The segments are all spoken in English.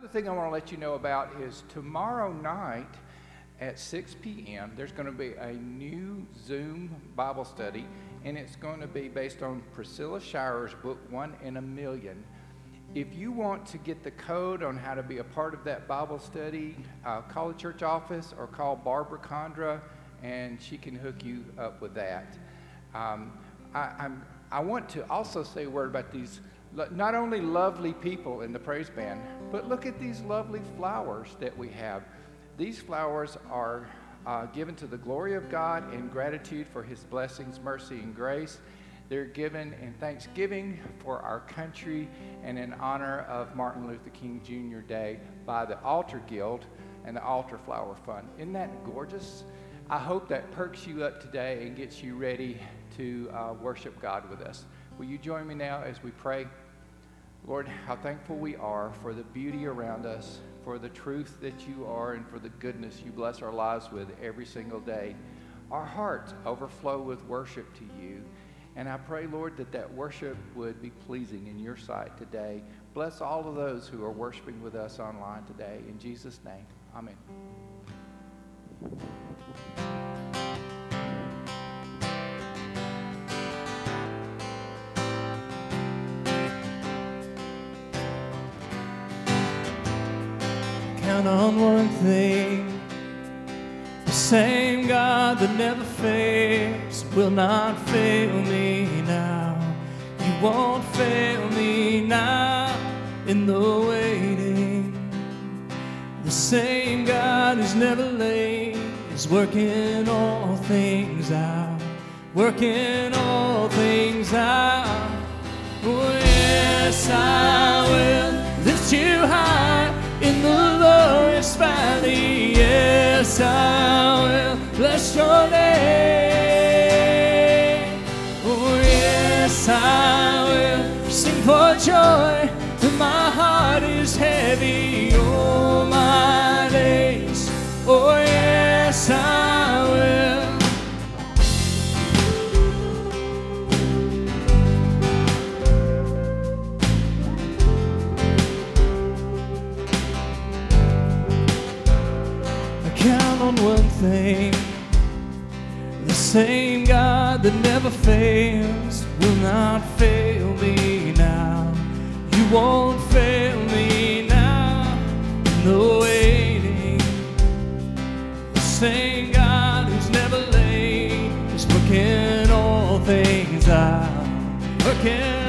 Another thing I want to let you know about is tomorrow night at 6 p.m., there's going to be a new Zoom Bible study, and it's going to be based on Priscilla Shirer's book, One in a Million. If you want to get the code on how to be a part of that Bible study, uh, call the church office or call Barbara Condra, and she can hook you up with that. Um, I, I want to also say a word about these not only lovely people in the praise band, but look at these lovely flowers that we have. These flowers are uh, given to the glory of God in gratitude for his blessings, mercy, and grace. They're given in thanksgiving for our country and in honor of Martin Luther King Jr. Day by the Altar Guild and the Altar Flower Fund. Isn't that gorgeous? I hope that perks you up today and gets you ready to uh, worship God with us. Will you join me now as we pray? Lord, how thankful we are for the beauty around us, for the truth that you are, and for the goodness you bless our lives with every single day. Our hearts overflow with worship to you. And I pray, Lord, that that worship would be pleasing in your sight today. Bless all of those who are worshiping with us online today. In Jesus' name, amen. Count on one thing the same God that never fails will not fail me now. You won't fail me now in the waiting. The same God who's never late is working all things out, working all things out. Oh, yes, I will lift you high valley. Yes, I will bless your name. Oh, yes, I will sing for joy. When my heart is heavy thing the same God that never fails will not fail me now. You won't fail me now. No waiting. The same God who's never late is working all things out. Working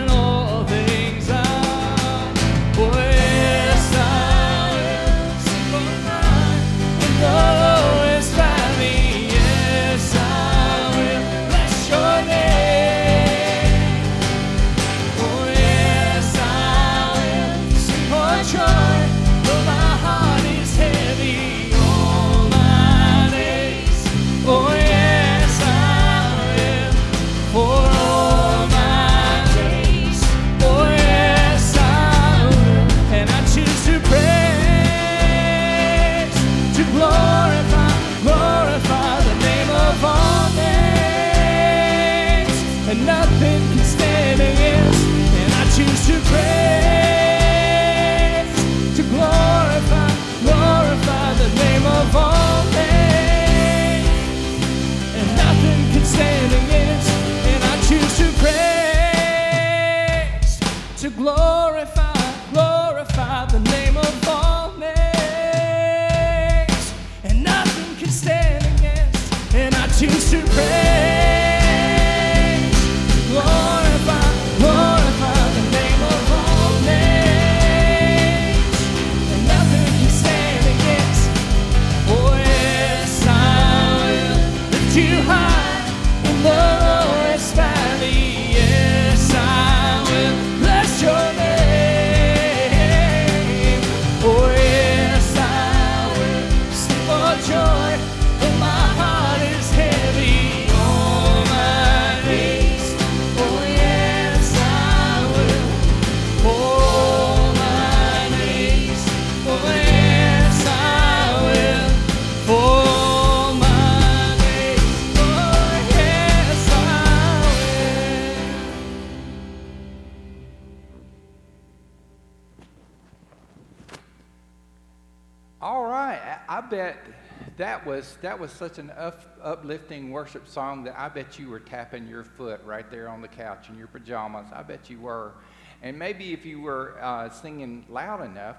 was that was such an up, uplifting worship song that I bet you were tapping your foot right there on the couch in your pajamas. I bet you were, and maybe if you were uh, singing loud enough,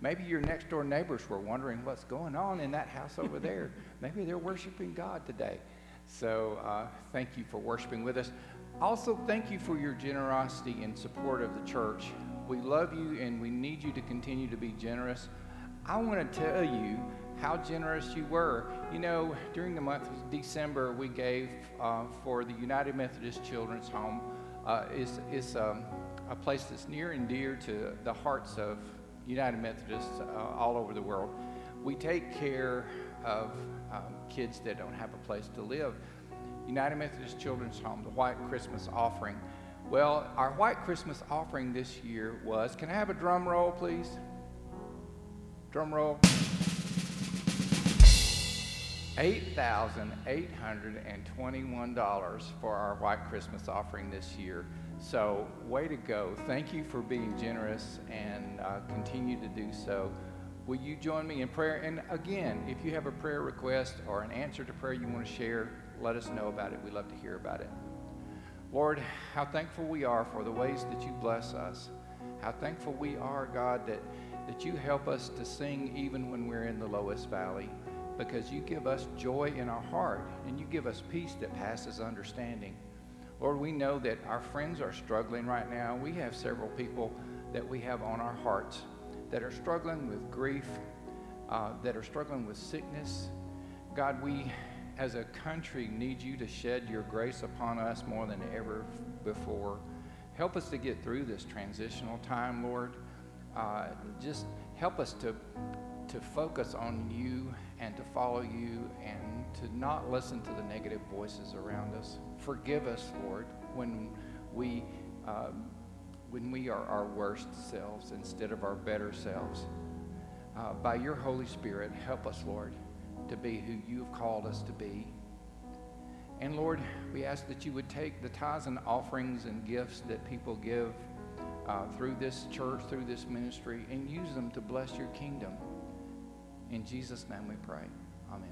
maybe your next door neighbors were wondering what's going on in that house over there. maybe they're worshiping God today. So uh, thank you for worshiping with us. Also, thank you for your generosity and support of the church. We love you and we need you to continue to be generous. I want to tell you how generous you were. You know, during the month of December, we gave uh, for the United Methodist Children's Home. Uh, is is um, a place that's near and dear to the hearts of United Methodists uh, all over the world. We take care of um, kids that don't have a place to live. United Methodist Children's Home, the White Christmas Offering. Well, our White Christmas Offering this year was. Can I have a drum roll, please? Drum roll. $8,821 for our White Christmas offering this year. So, way to go. Thank you for being generous and uh, continue to do so. Will you join me in prayer? And again, if you have a prayer request or an answer to prayer you want to share, let us know about it. We'd love to hear about it. Lord, how thankful we are for the ways that you bless us. How thankful we are, God, that that you help us to sing even when we're in the lowest valley because you give us joy in our heart and you give us peace that passes understanding. Lord, we know that our friends are struggling right now. We have several people that we have on our hearts that are struggling with grief, uh, that are struggling with sickness. God, we as a country need you to shed your grace upon us more than ever before. Help us to get through this transitional time, Lord uh, just help us to, to focus on you and to follow you and to not listen to the negative voices around us. Forgive us, Lord, when we, um, when we are our worst selves instead of our better selves. Uh, by your Holy Spirit, help us, Lord, to be who you have called us to be. And Lord, we ask that you would take the tithes and offerings and gifts that people give uh, through this church, through this ministry, and use them to bless your kingdom. In Jesus' name we pray. Amen.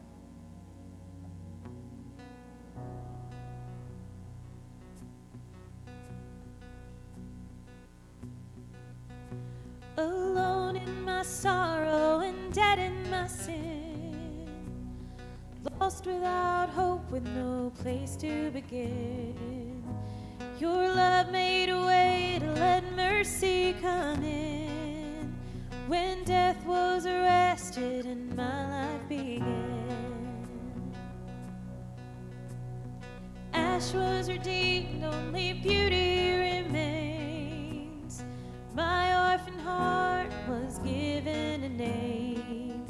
Alone in my sorrow and dead in my sin, lost without hope with no place to begin. Your love made a way to let mercy come in. When death was arrested and my life began. Ash was redeemed, only beauty remains. My orphan heart was given a name.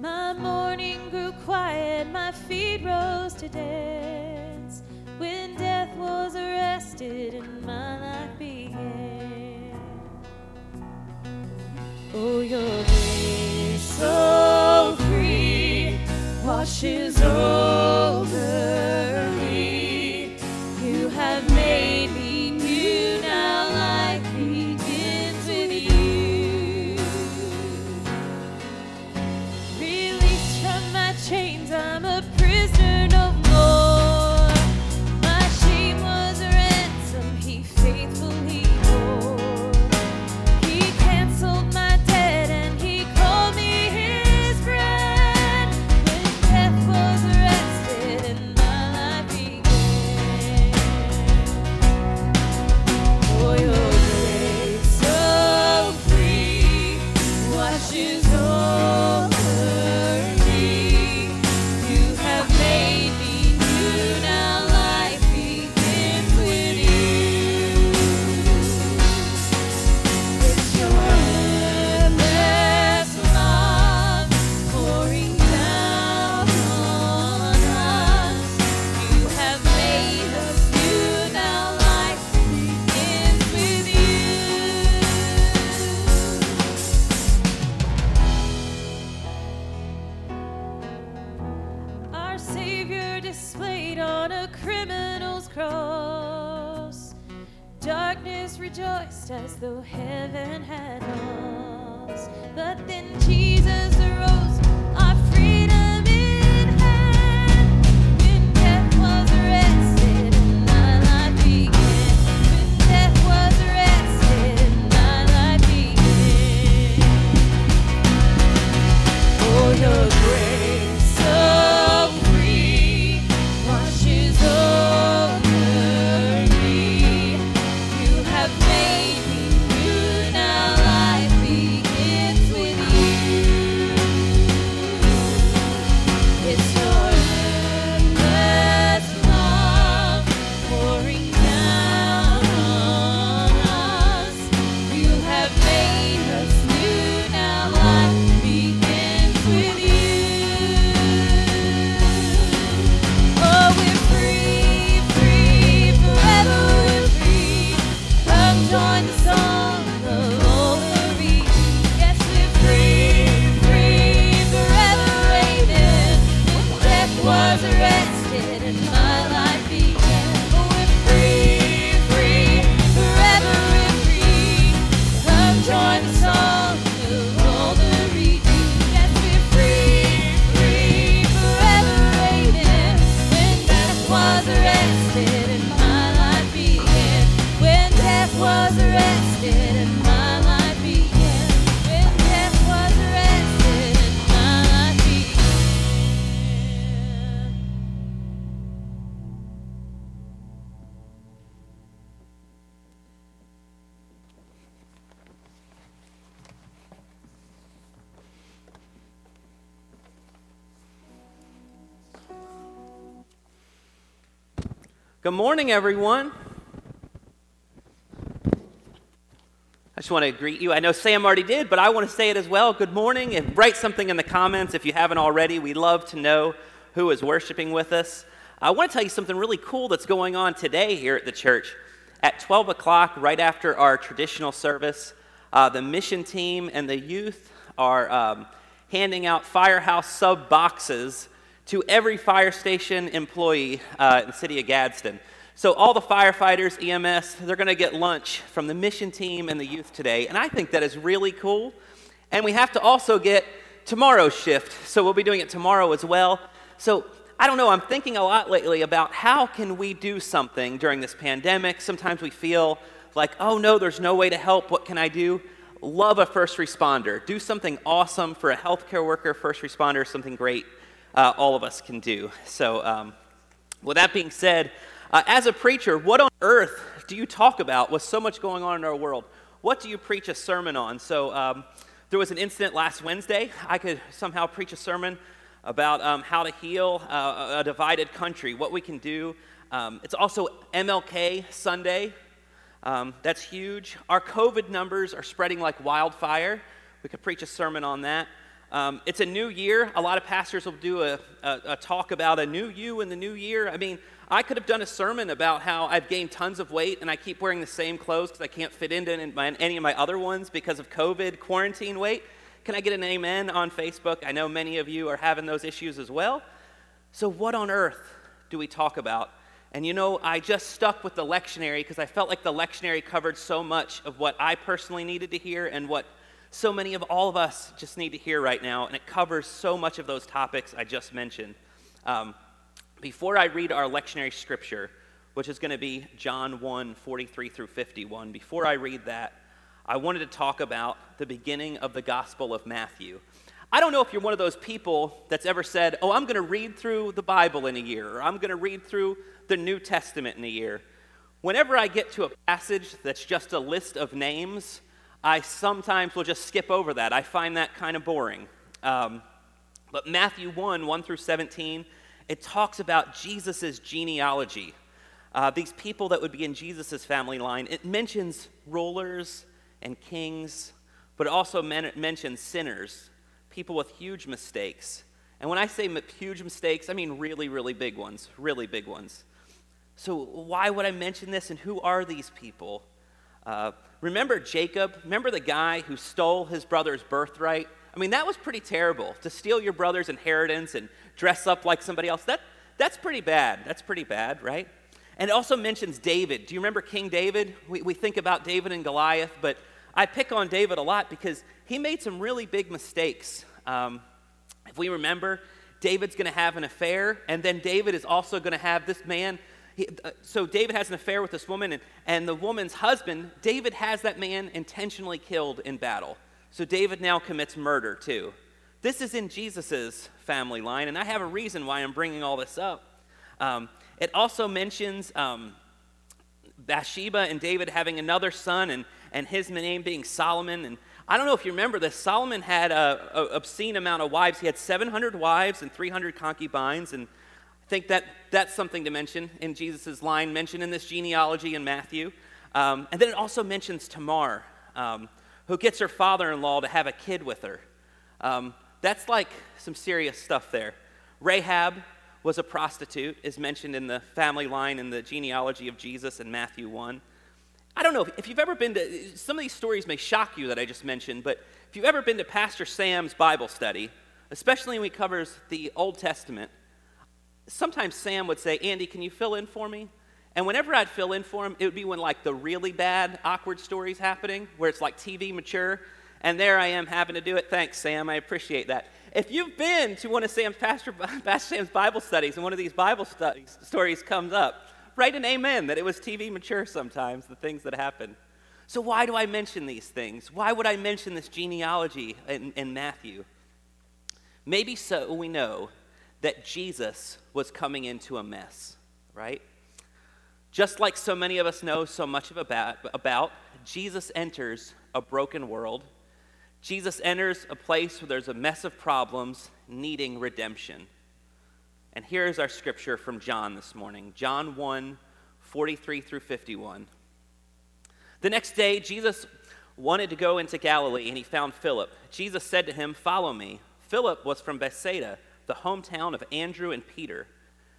My mourning grew quiet, my feet rose to dance. When death was arrested and my life began. Your grace so free washes over morning, everyone. I just want to greet you. I know Sam already did, but I want to say it as well. Good morning, and write something in the comments if you haven't already. We love to know who is worshiping with us. I want to tell you something really cool that's going on today here at the church. At 12 o'clock, right after our traditional service, uh, the mission team and the youth are um, handing out firehouse sub boxes to every fire station employee uh, in the city of Gadsden. So, all the firefighters, EMS, they're going to get lunch from the mission team and the youth today. And I think that is really cool. And we have to also get tomorrow's shift. So, we'll be doing it tomorrow as well. So, I don't know, I'm thinking a lot lately about how can we do something during this pandemic. Sometimes we feel like, oh no, there's no way to help. What can I do? Love a first responder. Do something awesome for a healthcare worker, first responder, something great uh, all of us can do. So, um, with that being said, uh, as a preacher, what on earth do you talk about with so much going on in our world? What do you preach a sermon on? So, um, there was an incident last Wednesday. I could somehow preach a sermon about um, how to heal uh, a divided country, what we can do. Um, it's also MLK Sunday. Um, that's huge. Our COVID numbers are spreading like wildfire. We could preach a sermon on that. Um, it's a new year. A lot of pastors will do a, a, a, talk about a new you in the new year. I mean, I could have done a sermon about how I've gained tons of weight and I keep wearing the same clothes because I can't fit into any of my other ones because of COVID quarantine weight. Can I get an amen on Facebook? I know many of you are having those issues as well. So, what on earth do we talk about? And you know, I just stuck with the lectionary because I felt like the lectionary covered so much of what I personally needed to hear and what so many of all of us just need to hear right now, and it covers so much of those topics I just mentioned. Um, before I read our lectionary scripture, which is going to be John 1 43 through 51, before I read that, I wanted to talk about the beginning of the Gospel of Matthew. I don't know if you're one of those people that's ever said, Oh, I'm going to read through the Bible in a year, or I'm going to read through the New Testament in a year. Whenever I get to a passage that's just a list of names, I sometimes will just skip over that. I find that kind of boring. Um, but Matthew 1 1 through 17, it talks about Jesus' genealogy. Uh, these people that would be in Jesus' family line. It mentions rulers and kings, but it also men- mentions sinners, people with huge mistakes. And when I say huge mistakes, I mean really, really big ones, really big ones. So, why would I mention this, and who are these people? Uh, remember Jacob? Remember the guy who stole his brother's birthright? I mean, that was pretty terrible. To steal your brother's inheritance and dress up like somebody else, that, that's pretty bad. That's pretty bad, right? And it also mentions David. Do you remember King David? We, we think about David and Goliath, but I pick on David a lot because he made some really big mistakes. Um, if we remember, David's going to have an affair, and then David is also going to have this man he, uh, so David has an affair with this woman, and, and the woman's husband, David has that man intentionally killed in battle. So David now commits murder too. This is in Jesus' family line, and I have a reason why I'm bringing all this up. Um, it also mentions um, Bathsheba and David having another son, and, and his name being Solomon. And I don't know if you remember this. Solomon had a, a obscene amount of wives. He had 700 wives and 300 concubines, and I think that that's something to mention in Jesus' line mentioned in this genealogy in Matthew. Um, and then it also mentions Tamar, um, who gets her father in law to have a kid with her. Um, that's like some serious stuff there. Rahab was a prostitute, is mentioned in the family line in the genealogy of Jesus in Matthew 1. I don't know if, if you've ever been to, some of these stories may shock you that I just mentioned, but if you've ever been to Pastor Sam's Bible study, especially when he covers the Old Testament, sometimes Sam would say, Andy, can you fill in for me? And whenever I'd fill in for him, it would be when like the really bad, awkward stories happening, where it's like TV mature, and there I am having to do it. Thanks, Sam. I appreciate that. If you've been to one of Sam's Pastor, Pastor Sam's Bible studies, and one of these Bible studies, stories comes up, write an amen that it was TV mature sometimes, the things that happen. So why do I mention these things? Why would I mention this genealogy in, in Matthew? Maybe so we know that Jesus was coming into a mess, right? Just like so many of us know so much about, about, Jesus enters a broken world. Jesus enters a place where there's a mess of problems needing redemption. And here's our scripture from John this morning John 1 43 through 51. The next day, Jesus wanted to go into Galilee, and he found Philip. Jesus said to him, Follow me. Philip was from Bethsaida, the hometown of Andrew and Peter.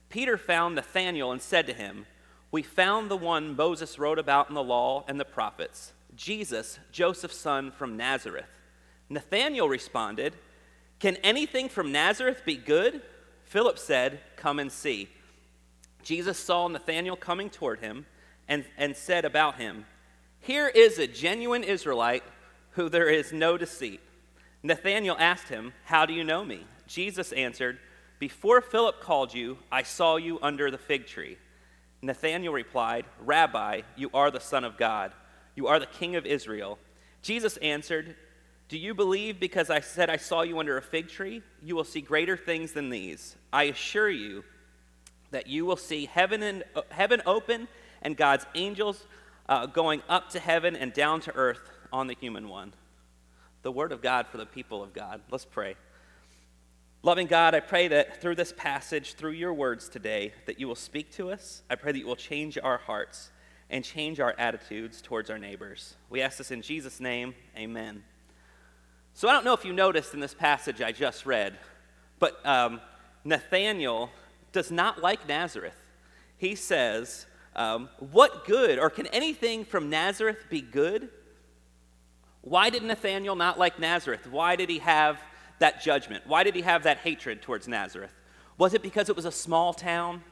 Peter found Nathanael and said to him, We found the one Moses wrote about in the law and the prophets, Jesus, Joseph's son from Nazareth. Nathanael responded, Can anything from Nazareth be good? Philip said, Come and see. Jesus saw Nathanael coming toward him and, and said about him, Here is a genuine Israelite who there is no deceit. Nathanael asked him, How do you know me? Jesus answered, Before Philip called you, I saw you under the fig tree. Nathanael replied, Rabbi, you are the Son of God. You are the King of Israel. Jesus answered, Do you believe because I said I saw you under a fig tree? You will see greater things than these. I assure you that you will see heaven, and, uh, heaven open and God's angels uh, going up to heaven and down to earth on the human one. The word of God for the people of God. Let's pray. Loving God, I pray that through this passage, through your words today, that you will speak to us. I pray that you will change our hearts and change our attitudes towards our neighbors. We ask this in Jesus' name. Amen. So I don't know if you noticed in this passage I just read, but um, Nathanael does not like Nazareth. He says, um, What good, or can anything from Nazareth be good? Why did Nathanael not like Nazareth? Why did he have that judgment? Why did he have that hatred towards Nazareth? Was it because it was a small town?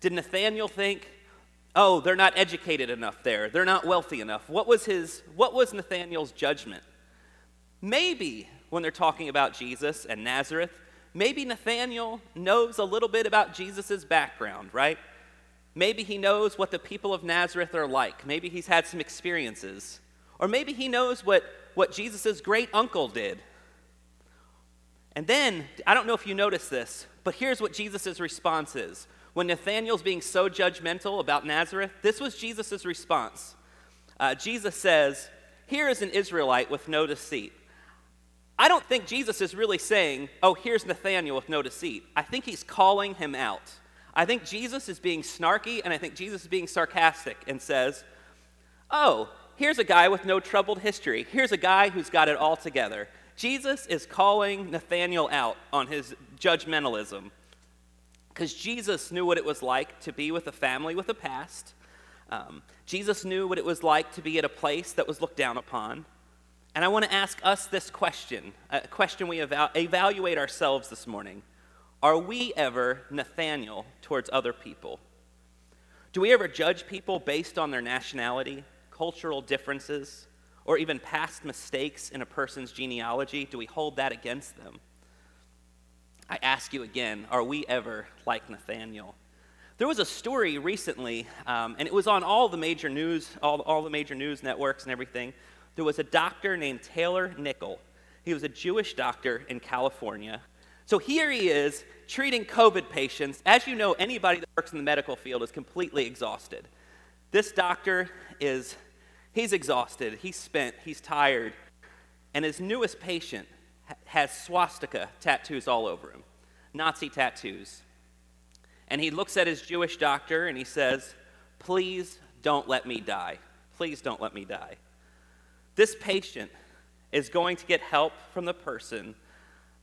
Did Nathanael think, oh, they're not educated enough there, they're not wealthy enough? What was, his, what was Nathanael's judgment? Maybe when they're talking about Jesus and Nazareth, maybe Nathanael knows a little bit about Jesus' background, right? Maybe he knows what the people of Nazareth are like. Maybe he's had some experiences. Or maybe he knows what, what Jesus' great uncle did. And then, I don't know if you noticed this, but here's what Jesus' response is. When Nathanael's being so judgmental about Nazareth, this was Jesus' response. Uh, Jesus says, Here is an Israelite with no deceit. I don't think Jesus is really saying, oh, here's Nathanael with no deceit. I think he's calling him out. I think Jesus is being snarky and I think Jesus is being sarcastic and says, oh, here's a guy with no troubled history. Here's a guy who's got it all together. Jesus is calling Nathanael out on his judgmentalism because Jesus knew what it was like to be with a family with a past. Um, Jesus knew what it was like to be at a place that was looked down upon. And I want to ask us this question a question we eval- evaluate ourselves this morning. Are we ever Nathanael towards other people? Do we ever judge people based on their nationality, cultural differences, or even past mistakes in a person's genealogy? Do we hold that against them? I ask you again, are we ever like Nathanael? There was a story recently, um, and it was on all the major news, all, all the major news networks and everything, there was a doctor named Taylor Nickel. He was a Jewish doctor in California. So here he is treating COVID patients. As you know, anybody that works in the medical field is completely exhausted. This doctor is, he's exhausted, he's spent, he's tired, and his newest patient has swastika tattoos all over him, Nazi tattoos. And he looks at his Jewish doctor and he says, Please don't let me die. Please don't let me die. This patient is going to get help from the person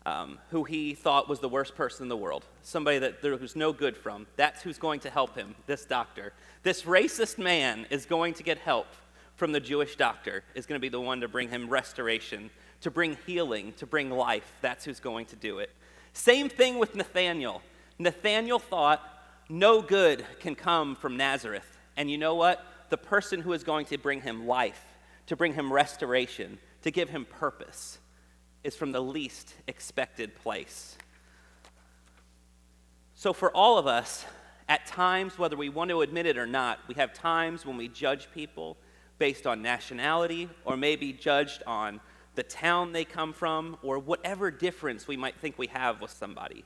um, who he thought was the worst person in the world, somebody that there was no good from. That's who's going to help him, this doctor. This racist man is going to get help from the Jewish doctor, is going to be the one to bring him restoration, to bring healing, to bring life. That's who's going to do it. Same thing with Nathanael. Nathanael thought no good can come from Nazareth. And you know what? The person who is going to bring him life to bring him restoration, to give him purpose, is from the least expected place. So, for all of us, at times, whether we want to admit it or not, we have times when we judge people based on nationality or maybe judged on the town they come from or whatever difference we might think we have with somebody.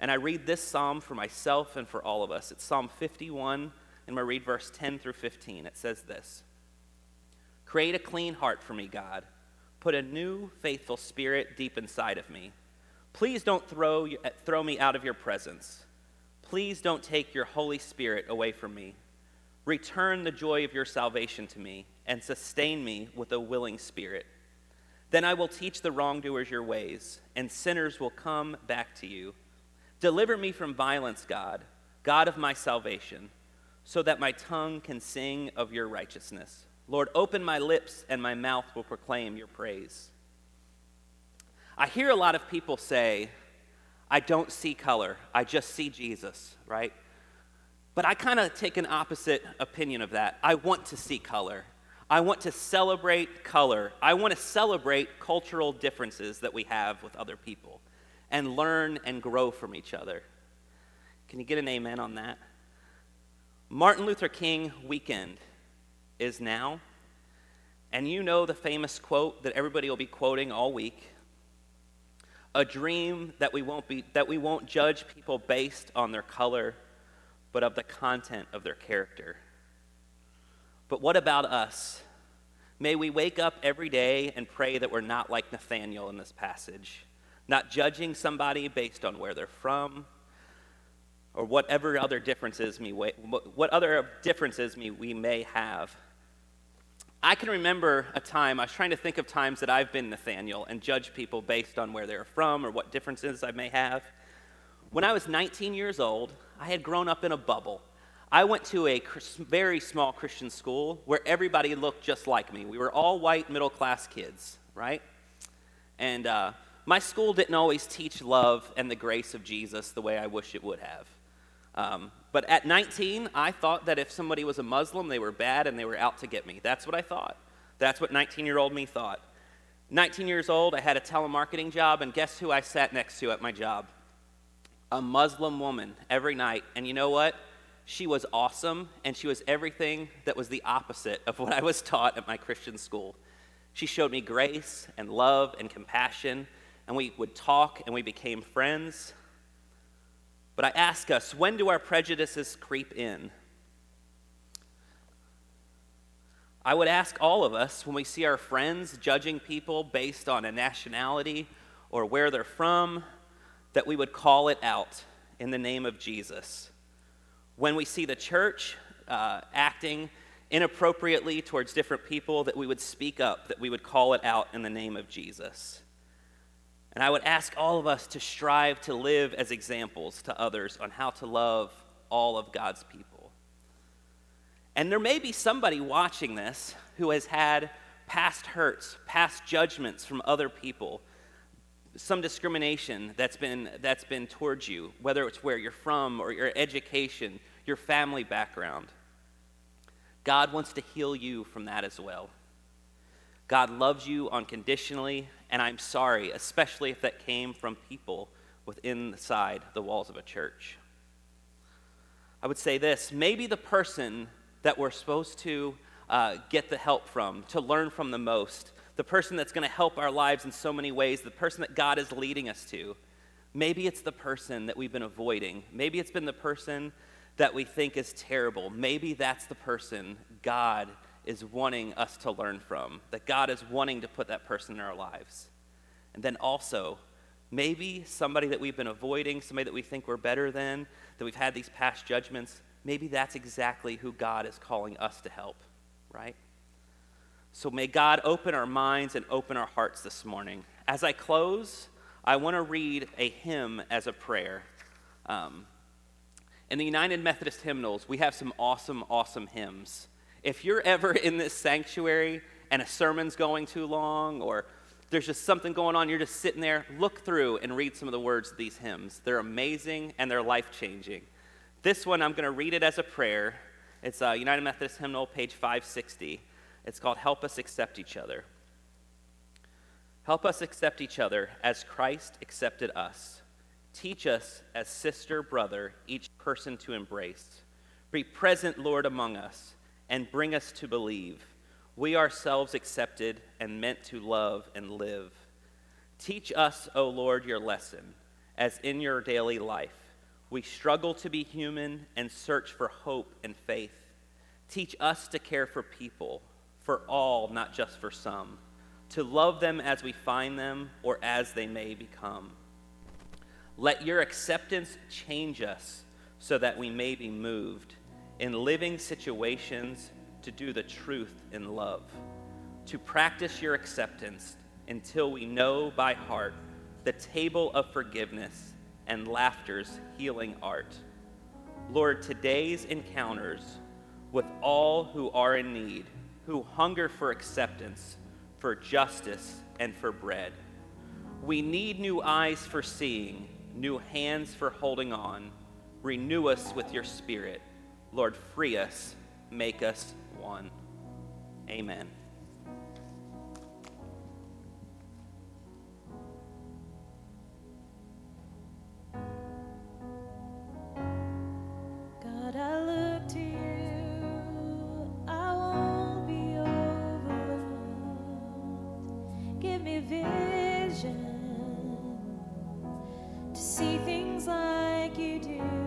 And I read this psalm for myself and for all of us. It's Psalm 51, and to read verse 10 through 15. It says this Create a clean heart for me, God. Put a new, faithful spirit deep inside of me. Please don't throw, throw me out of your presence. Please don't take your Holy Spirit away from me. Return the joy of your salvation to me and sustain me with a willing spirit. Then I will teach the wrongdoers your ways, and sinners will come back to you. Deliver me from violence, God, God of my salvation, so that my tongue can sing of your righteousness. Lord, open my lips, and my mouth will proclaim your praise. I hear a lot of people say, I don't see color, I just see Jesus, right? But I kind of take an opposite opinion of that. I want to see color. I want to celebrate color. I want to celebrate cultural differences that we have with other people and learn and grow from each other. Can you get an amen on that? Martin Luther King weekend is now. And you know the famous quote that everybody will be quoting all week. A dream that we won't be that we won't judge people based on their color, but of the content of their character. But what about us? May we wake up every day and pray that we're not like Nathanael in this passage, not judging somebody based on where they're from or whatever other differences we, what other differences me we may have. I can remember a time, I was trying to think of times that I've been Nathanael and judge people based on where they're from or what differences I may have. When I was 19 years old, I had grown up in a bubble. I went to a very small Christian school where everybody looked just like me. We were all white, middle class kids, right? And uh, my school didn't always teach love and the grace of Jesus the way I wish it would have. Um, but at 19, I thought that if somebody was a Muslim, they were bad and they were out to get me. That's what I thought. That's what 19 year old me thought. 19 years old, I had a telemarketing job, and guess who I sat next to at my job? A Muslim woman every night. And you know what? She was awesome, and she was everything that was the opposite of what I was taught at my Christian school. She showed me grace and love and compassion, and we would talk and we became friends. But I ask us, when do our prejudices creep in? I would ask all of us when we see our friends judging people based on a nationality or where they're from, that we would call it out in the name of Jesus when we see the church uh, acting inappropriately towards different people, that we would speak up, that we would call it out in the name of Jesus. And I would ask all of us to strive to live as examples to others on how to love all of God's people. And there may be somebody watching this who has had past hurts, past judgments from other people, some discrimination that's been, that's been towards you, whether it's where you're from or your education, your family background. God wants to heal you from that as well. God loves you unconditionally, and I'm sorry, especially if that came from people within inside the walls of a church. I would say this maybe the person that we're supposed to uh, get the help from, to learn from the most, the person that's going to help our lives in so many ways, the person that God is leading us to. Maybe it's the person that we've been avoiding. Maybe it's been the person that we think is terrible. Maybe that's the person God is wanting us to learn from, that God is wanting to put that person in our lives. And then also, maybe somebody that we've been avoiding, somebody that we think we're better than, that we've had these past judgments, maybe that's exactly who God is calling us to help, right? So may God open our minds and open our hearts this morning. As I close, I want to read a hymn as a prayer. Um, in the United Methodist hymnals, we have some awesome, awesome hymns. If you're ever in this sanctuary and a sermon's going too long, or there's just something going on, you're just sitting there, look through and read some of the words of these hymns. They're amazing and they're life changing. This one, I'm going to read it as a prayer. It's uh, United Methodist hymnal, page 560. It's called Help Us Accept Each Other. Help us accept each other as Christ accepted us. Teach us as sister, brother, each person to embrace. Be present, Lord, among us, and bring us to believe. We ourselves accepted and meant to love and live. Teach us, O Lord, your lesson, as in your daily life. We struggle to be human and search for hope and faith. Teach us to care for people for all, not just for some, to love them as we find them or as they may become. Let your acceptance change us so that we may be moved. in living situations to do the truth in love, to practice your acceptance until we know by heart the table of forgiveness and laughter's healing art. Lord, today's encounters with all who are in need, who hunger for acceptance, for justice, and for bread. We need new eyes for seeing, new hands for holding on. Renew us with your spirit. Lord, free us, make us one. Amen. Give me vision to see things like you do.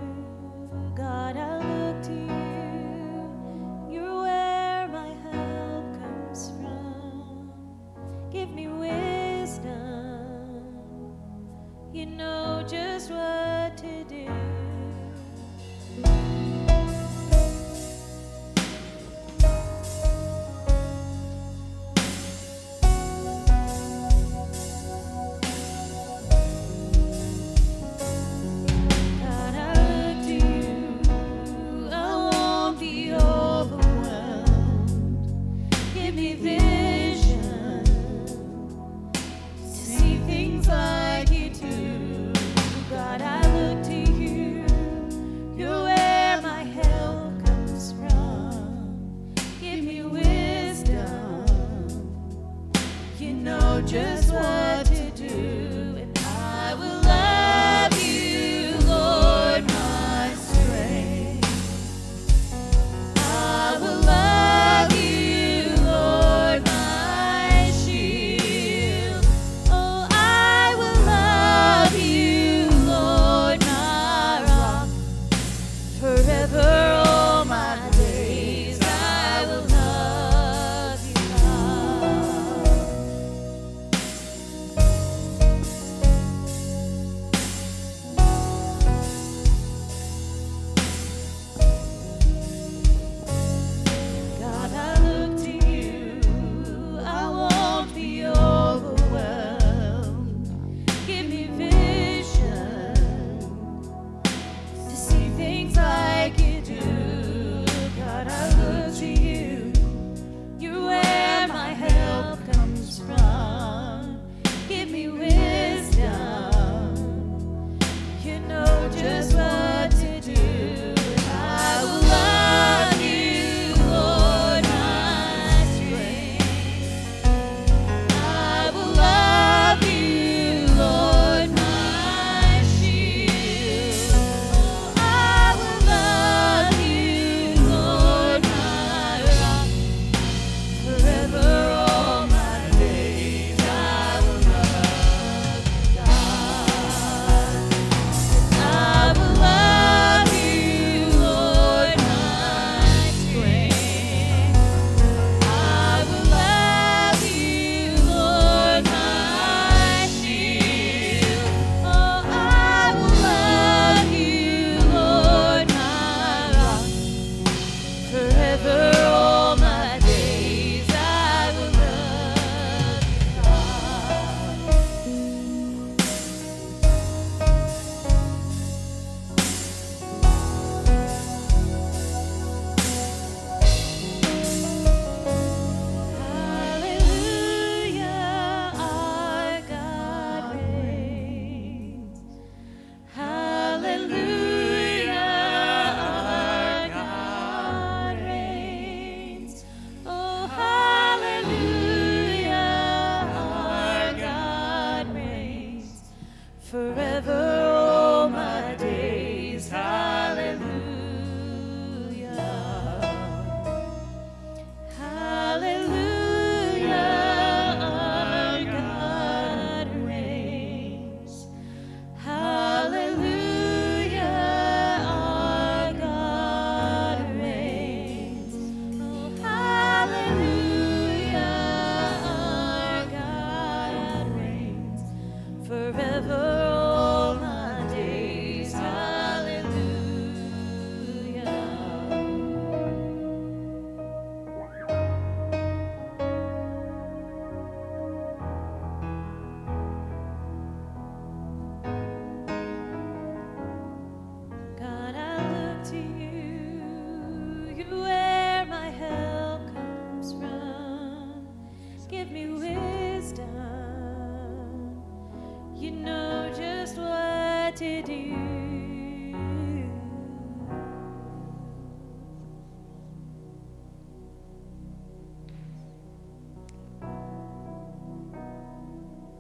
I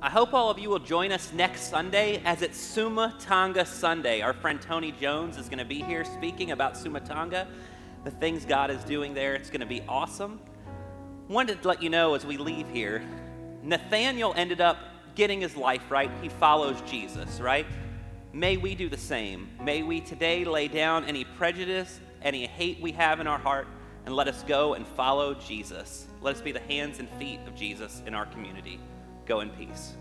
hope all of you will join us next Sunday as it's Suma Tonga Sunday. Our friend Tony Jones is going to be here speaking about Suma Tonga, the things God is doing there. It's going to be awesome. Wanted to let you know as we leave here, Nathanael ended up getting his life right. He follows Jesus, right? May we do the same. May we today lay down any prejudice, any hate we have in our heart, and let us go and follow Jesus. Let us be the hands and feet of Jesus in our community. Go in peace.